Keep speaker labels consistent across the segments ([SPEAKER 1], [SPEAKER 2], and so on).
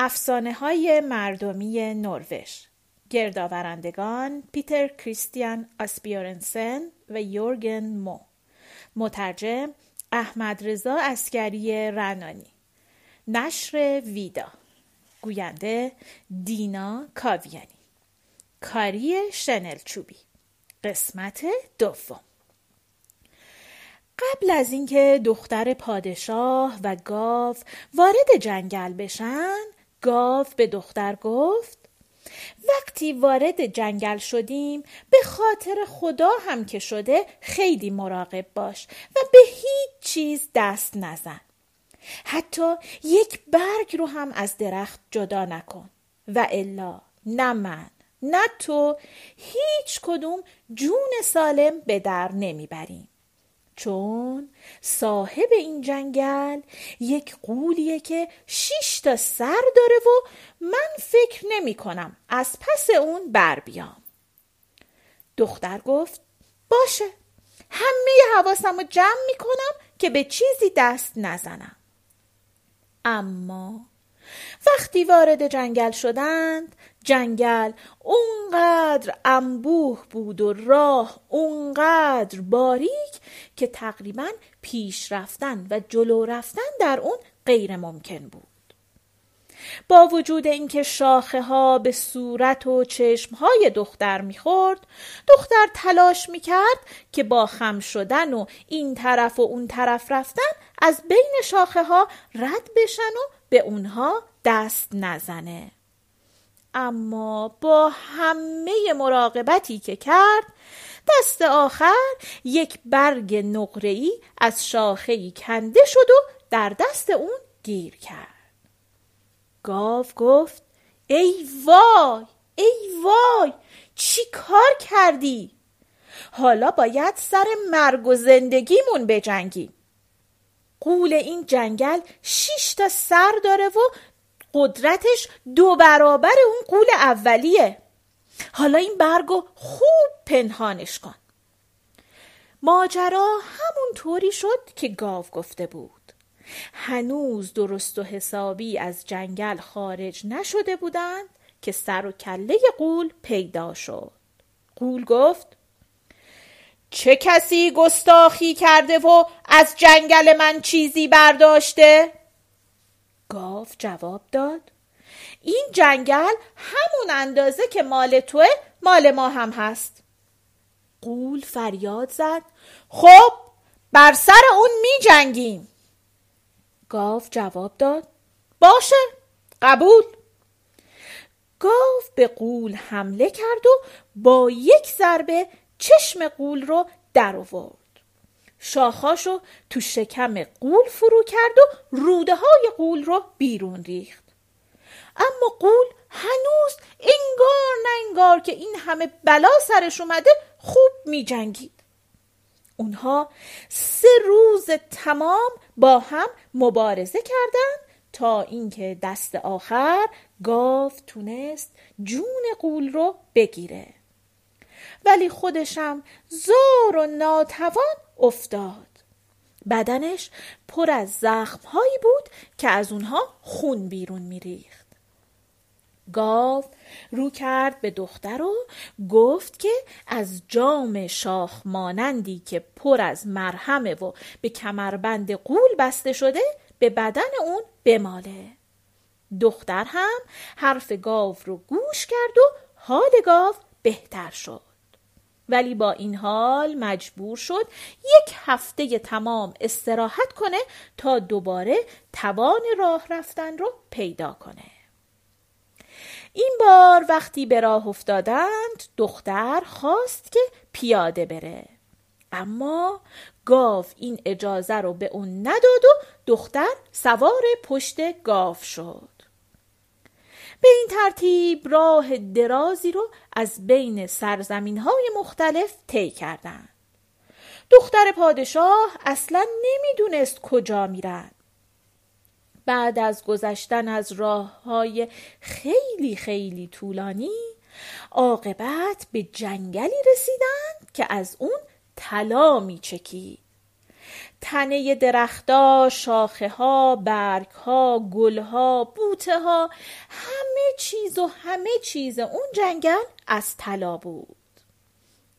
[SPEAKER 1] افسانه های مردمی نروژ. گردآورندگان پیتر کریستیان آسپیورنسن و یورگن مو. مترجم احمد رضا اسکری رنانی. نشر ویدا. گوینده دینا کاویانی. کاری شنل چوبی. قسمت دوم. قبل از اینکه دختر پادشاه و گاو وارد جنگل بشن گاو به دختر گفت وقتی وارد جنگل شدیم به خاطر خدا هم که شده خیلی مراقب باش و به هیچ چیز دست نزن. حتی یک برگ رو هم از درخت جدا نکن. و الا نه من نه تو هیچ کدوم جون سالم به در نمی‌بریم. چون صاحب این جنگل یک قولیه که شیش تا سر داره و من فکر نمی کنم از پس اون بر بیام. دختر گفت باشه همه حواسم رو جمع می کنم که به چیزی دست نزنم. اما وقتی وارد جنگل شدند جنگل اونقدر انبوه بود و راه اونقدر باریک که تقریبا پیش رفتن و جلو رفتن در اون غیر ممکن بود. با وجود اینکه شاخه ها به صورت و چشم های دختر می‌خورد دختر تلاش می‌کرد که با خم شدن و این طرف و اون طرف رفتن از بین شاخه ها رد بشن و به اونها دست نزنه. اما با همه مراقبتی که کرد دست آخر یک برگ نقره‌ای از شاخه‌ای کنده شد و در دست اون گیر کرد. گاو گفت ای وای ای وای چی کار کردی؟ حالا باید سر مرگ و زندگیمون بجنگیم. قول این جنگل شیش تا سر داره و قدرتش دو برابر اون قول اولیه. حالا این برگو خوب پنهانش کن. ماجرا همون طوری شد که گاو گفته بود. هنوز درست و حسابی از جنگل خارج نشده بودند که سر و کله قول پیدا شد. قول گفت چه کسی گستاخی کرده و از جنگل من چیزی برداشته؟ گاو جواب داد. این جنگل همون اندازه که مال توه مال ما هم هست. قول فریاد زد. خب بر سر اون می جنگیم. گاو جواب داد. باشه قبول. گاو به قول حمله کرد و با یک ضربه چشم قول رو در آورد. شاخاشو تو شکم قول فرو کرد و روده های قول رو بیرون ریخت اما قول هنوز انگار نه انگار که این همه بلا سرش اومده خوب می جنگید. اونها سه روز تمام با هم مبارزه کردند تا اینکه دست آخر گاو تونست جون قول رو بگیره ولی خودشم زار و ناتوان افتاد. بدنش پر از زخمهایی بود که از اونها خون بیرون میریخت. گاو رو کرد به دختر و گفت که از جام شاخ مانندی که پر از مرهمه و به کمربند قول بسته شده به بدن اون بماله. دختر هم حرف گاو رو گوش کرد و حال گاو بهتر شد. ولی با این حال مجبور شد یک هفته تمام استراحت کنه تا دوباره توان راه رفتن رو پیدا کنه. این بار وقتی به راه افتادند دختر خواست که پیاده بره. اما گاو این اجازه رو به اون نداد و دختر سوار پشت گاو شد. به این ترتیب راه درازی رو از بین سرزمین های مختلف طی کردند. دختر پادشاه اصلا نمی‌دونست کجا میرن. بعد از گذشتن از راه های خیلی خیلی طولانی عاقبت به جنگلی رسیدند که از اون طلا میچکید تنه درختها، شاخه ها، برگ ها، گل ها، بوته ها چیز و همه چیز اون جنگل از طلا بود.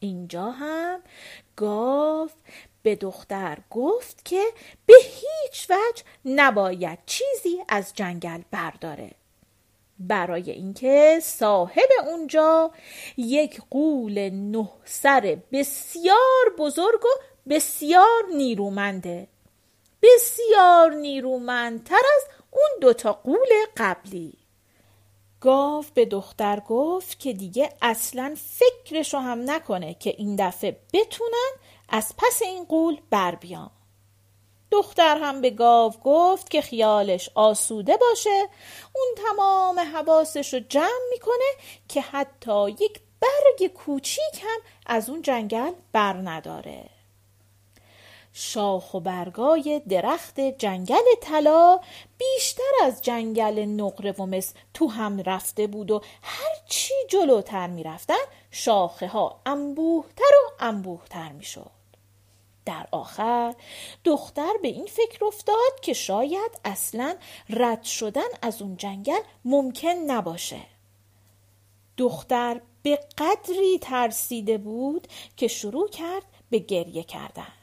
[SPEAKER 1] اینجا هم گاو به دختر گفت که به هیچ وجه نباید چیزی از جنگل برداره. برای اینکه صاحب اونجا یک قول نه سر بسیار بزرگ و بسیار نیرومنده. بسیار نیرومندتر از اون دوتا قول قبلی. گاو به دختر گفت که دیگه اصلا فکرشو هم نکنه که این دفعه بتونن از پس این قول بر بیان. دختر هم به گاو گفت که خیالش آسوده باشه اون تمام حواسش رو جمع می‌کنه که حتی یک برگ کوچیک هم از اون جنگل بر نداره. شاخ و برگای درخت جنگل طلا بیشتر از جنگل نقره و مس تو هم رفته بود و هر چی جلوتر می‌رفتن شاخه ها انبوهتر و انبوهتر می‌شد. در آخر دختر به این فکر افتاد که شاید اصلا رد شدن از اون جنگل ممکن نباشه. دختر به قدری ترسیده بود که شروع کرد به گریه کردن.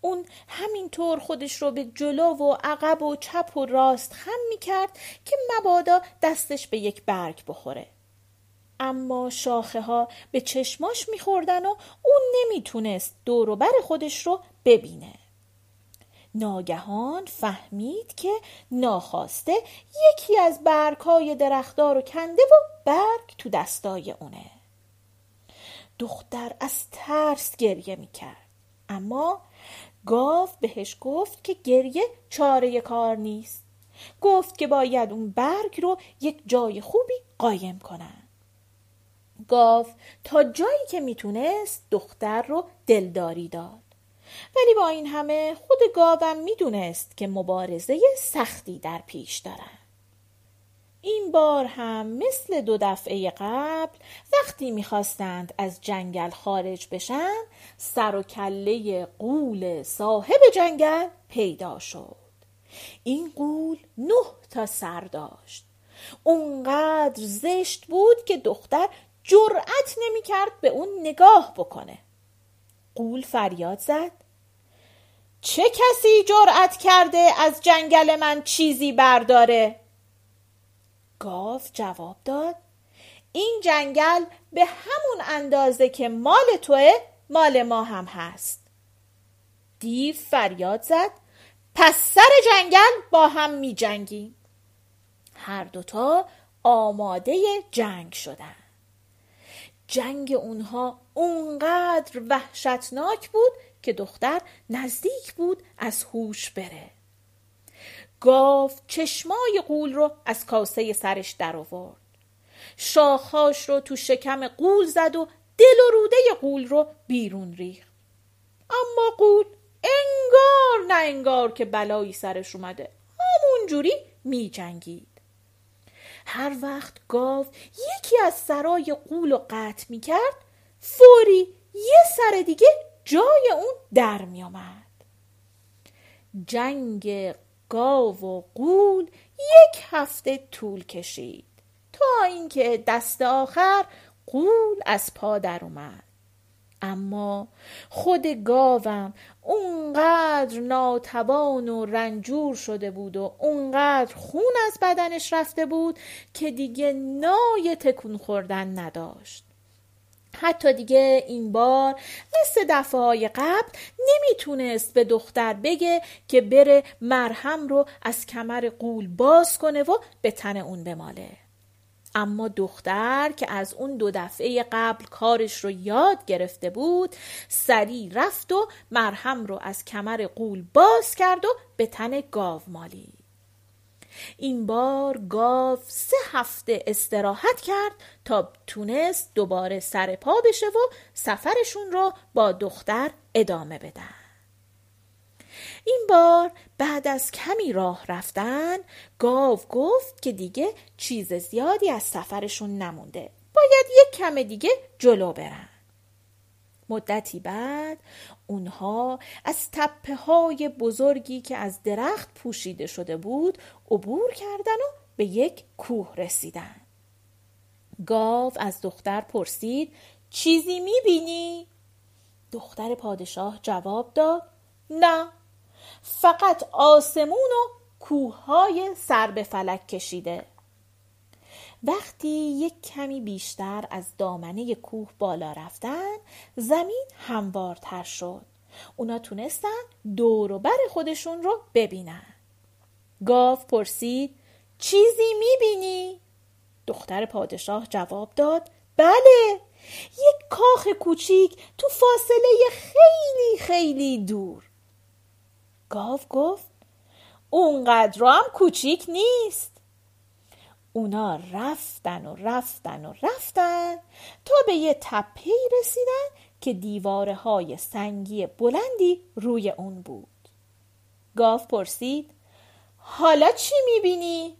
[SPEAKER 1] اون همینطور خودش رو به جلو و عقب و چپ و راست خم می کرد که مبادا دستش به یک برگ بخوره. اما شاخه ها به چشماش میخوردن و اون نمی‌تونست بر خودش رو ببینه. ناگهان فهمید که ناخواسته یکی از برگ های درختار رو کنده و برگ تو دستای اونه. دختر از ترس گریه می‌کرد. اما گاو بهش گفت که گریه چاره کار نیست. گفت که باید اون برگ رو یک جای خوبی قایم کنن. گاو تا جایی که می‌تونست دختر رو دلداری داد. ولی با این همه خود گاوم می‌دونست که مبارزه سختی در پیش دارن. این بار هم مثل دو دفعه قبل وقتی می‌خواستند از جنگل خارج بشن سر و کله قول صاحب جنگل پیدا شد. این قول نه تا سر داشت. اونقدر زشت بود که دختر جرأت نمی‌کرد به اون نگاه بکنه. قول فریاد زد. چه کسی جرأت کرده از جنگل من چیزی برداره؟ گاو جواب داد. این جنگل به همون اندازه که مال توه مال ما هم هست. دیو فریاد زد. پس سر جنگل با هم می جنگیم. هر دوتا آماده جنگ شدن. جنگ اونها اونقدر وحشتناک بود که دختر نزدیک بود از هوش بره. گاو چشمای قول رو از کاسه سرش در آورد. شاخهاش رو تو شکم قول زد و دل و روده قول رو بیرون ریخت. اما قول انگار نه انگار که بلایی سرش اومده همون جوری می جنگید هر وقت گاو یکی از سرای قول رو قطع می کرد فوری یه سر دیگه جای اون در می آمد. جنگ گاو و قول یک هفته طول کشید. تا اینکه دست آخر قول از پا در اومد. اما خود گاوم اونقدر ناتوان و رنجور شده بود و اونقدر خون از بدنش رفته بود که دیگه نای تکون خوردن نداشت. حتی دیگه این بار مثل دفعه های قبل نمی‌تونست به دختر بگه که بره مرهم رو از کمر قول باز کنه و به تن اون بماله. اما دختر که از اون دو دفعه قبل کارش رو یاد گرفته بود سریع رفت و مرهم رو از کمر قول باز کرد و به تن گاو مالید. این بار گاو سه هفته استراحت کرد تا تونست دوباره سر پا بشه و سفرشون رو با دختر ادامه بدن این بار بعد از کمی راه رفتن گاو گفت که دیگه چیز زیادی از سفرشون نمونده. باید یک کم دیگه جلو برن. مدتی بعد اونها از تپه های بزرگی که از درخت پوشیده شده بود عبور کردن و به یک کوه رسیدن گاو از دختر پرسید چیزی می‌بینی؟ دختر پادشاه جواب داد نه فقط آسمون و کوههای سر به فلک کشیده وقتی یک کمی بیشتر از دامنه کوه بالا رفتن زمین هموارتر شد. اونا تونستن دور و بر خودشون رو ببینن. گاو پرسید چیزی می‌بینی؟ دختر پادشاه جواب داد بله یک کاخ کوچیک تو فاصله خیلی خیلی دور. گاو گفت اونقدر هم کوچیک نیست. اونا رفتن و رفتن و رفتن تا به یه تپه رسیدن که دیواره های سنگی بلندی روی اون بود گاو پرسید حالا چی می‌بینی؟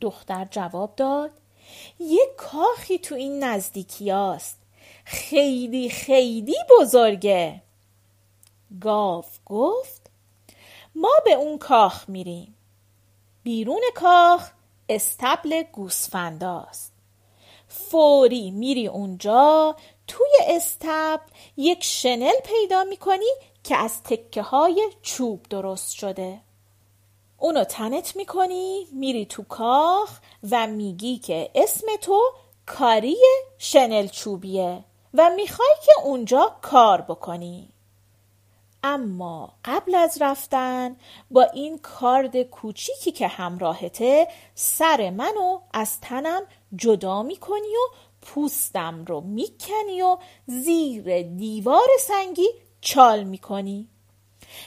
[SPEAKER 1] دختر جواب داد یه کاخی تو این نزدیکی هاست. خیلی خیلی بزرگه گاو گفت ما به اون کاخ میریم بیرون کاخ استبل گوسفنداست فوری میری اونجا توی استبل یک شنل پیدا می‌کنی که از تکه های چوب درست شده. اونو تنت می‌کنی میری تو کاخ و میگی که اسم تو کاری شنل چوبیه و می‌خوای که اونجا کار بکنی. اما قبل از رفتن با این کارد کوچیکی که همراهته سر منو از تنم جدا می‌کنی و پوستم رو می‌کنی و زیر دیوار سنگی چال می‌کنی.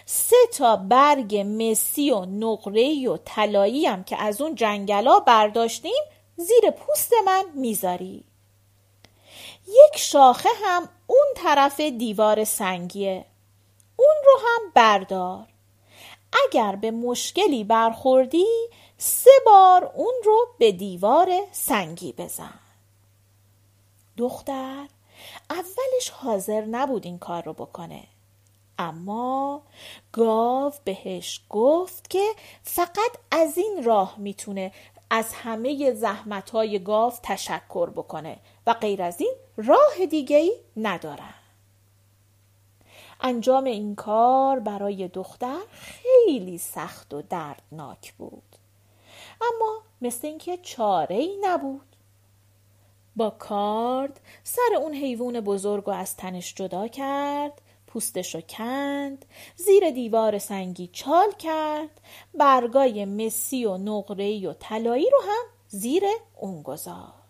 [SPEAKER 1] سه تا برگ مسی و نقره و طلایی هم که از اون جنگلا برداشتیم زیر پوست من می‌ذاری. یک شاخه هم اون طرف دیوار سنگیه. رو هم بردار. اگر به مشکلی برخوردی سه بار اون رو به دیوار سنگی بزن. دختر اولش حاضر نبود این کار رو بکنه. اما گاو بهش گفت که فقط از این راه می‌تونه از همه زحمت های گاو تشکر بکنه و غیر از این راه دیگه ای ندارن. انجام این کار برای دختر خیلی سخت و دردناک بود. اما مثل اینکه چاره ای نبود. با کارد سر اون حیوان بزرگ و از تنش جدا کرد پوستشو کند زیر دیوار سنگی چال کرد برگای مسی و نقره‌ای و طلایی رو هم زیر اون گذاشت.